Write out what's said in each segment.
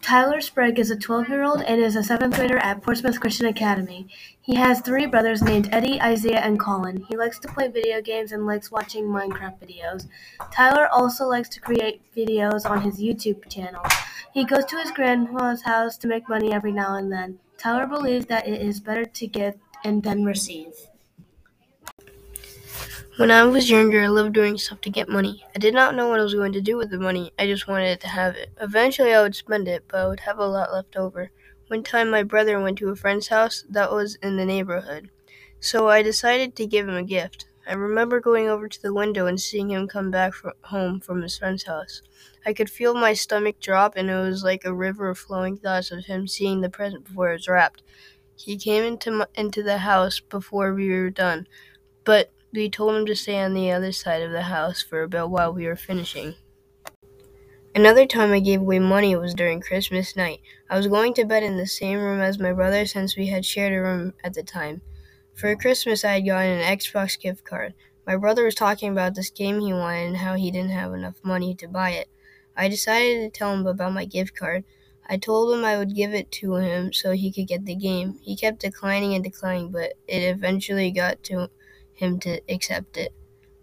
Tyler Sprague is a twelve-year-old and is a seventh grader at Portsmouth Christian Academy. He has three brothers named Eddie, Isaiah, and Colin. He likes to play video games and likes watching Minecraft videos. Tyler also likes to create videos on his YouTube channel. He goes to his grandma's house to make money every now and then. Tyler believes that it is better to give and then receive. When I was younger, I loved doing stuff to get money. I did not know what I was going to do with the money, I just wanted to have it. Eventually, I would spend it, but I would have a lot left over. One time, my brother went to a friend's house that was in the neighborhood, so I decided to give him a gift. I remember going over to the window and seeing him come back home from his friend's house. I could feel my stomach drop, and it was like a river of flowing thoughts of him seeing the present before it was wrapped. He came into into the house before we were done, but we told him to stay on the other side of the house for a bit while we were finishing. Another time I gave away money was during Christmas night. I was going to bed in the same room as my brother since we had shared a room at the time. For Christmas, I had gotten an Xbox gift card. My brother was talking about this game he wanted and how he didn't have enough money to buy it. I decided to tell him about my gift card. I told him I would give it to him so he could get the game. He kept declining and declining, but it eventually got to him to accept it.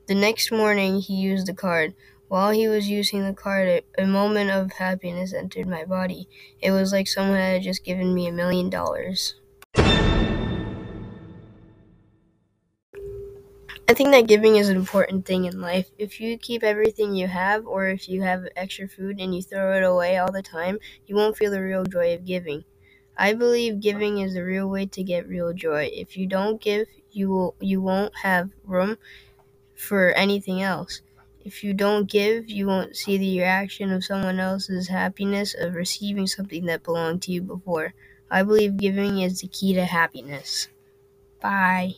The next morning, he used the card. While he was using the card, a moment of happiness entered my body. It was like someone had just given me a million dollars. I think that giving is an important thing in life. If you keep everything you have, or if you have extra food and you throw it away all the time, you won't feel the real joy of giving. I believe giving is the real way to get real joy. If you don't give, you will you won't have room for anything else. If you don't give, you won't see the reaction of someone else's happiness of receiving something that belonged to you before. I believe giving is the key to happiness. Bye.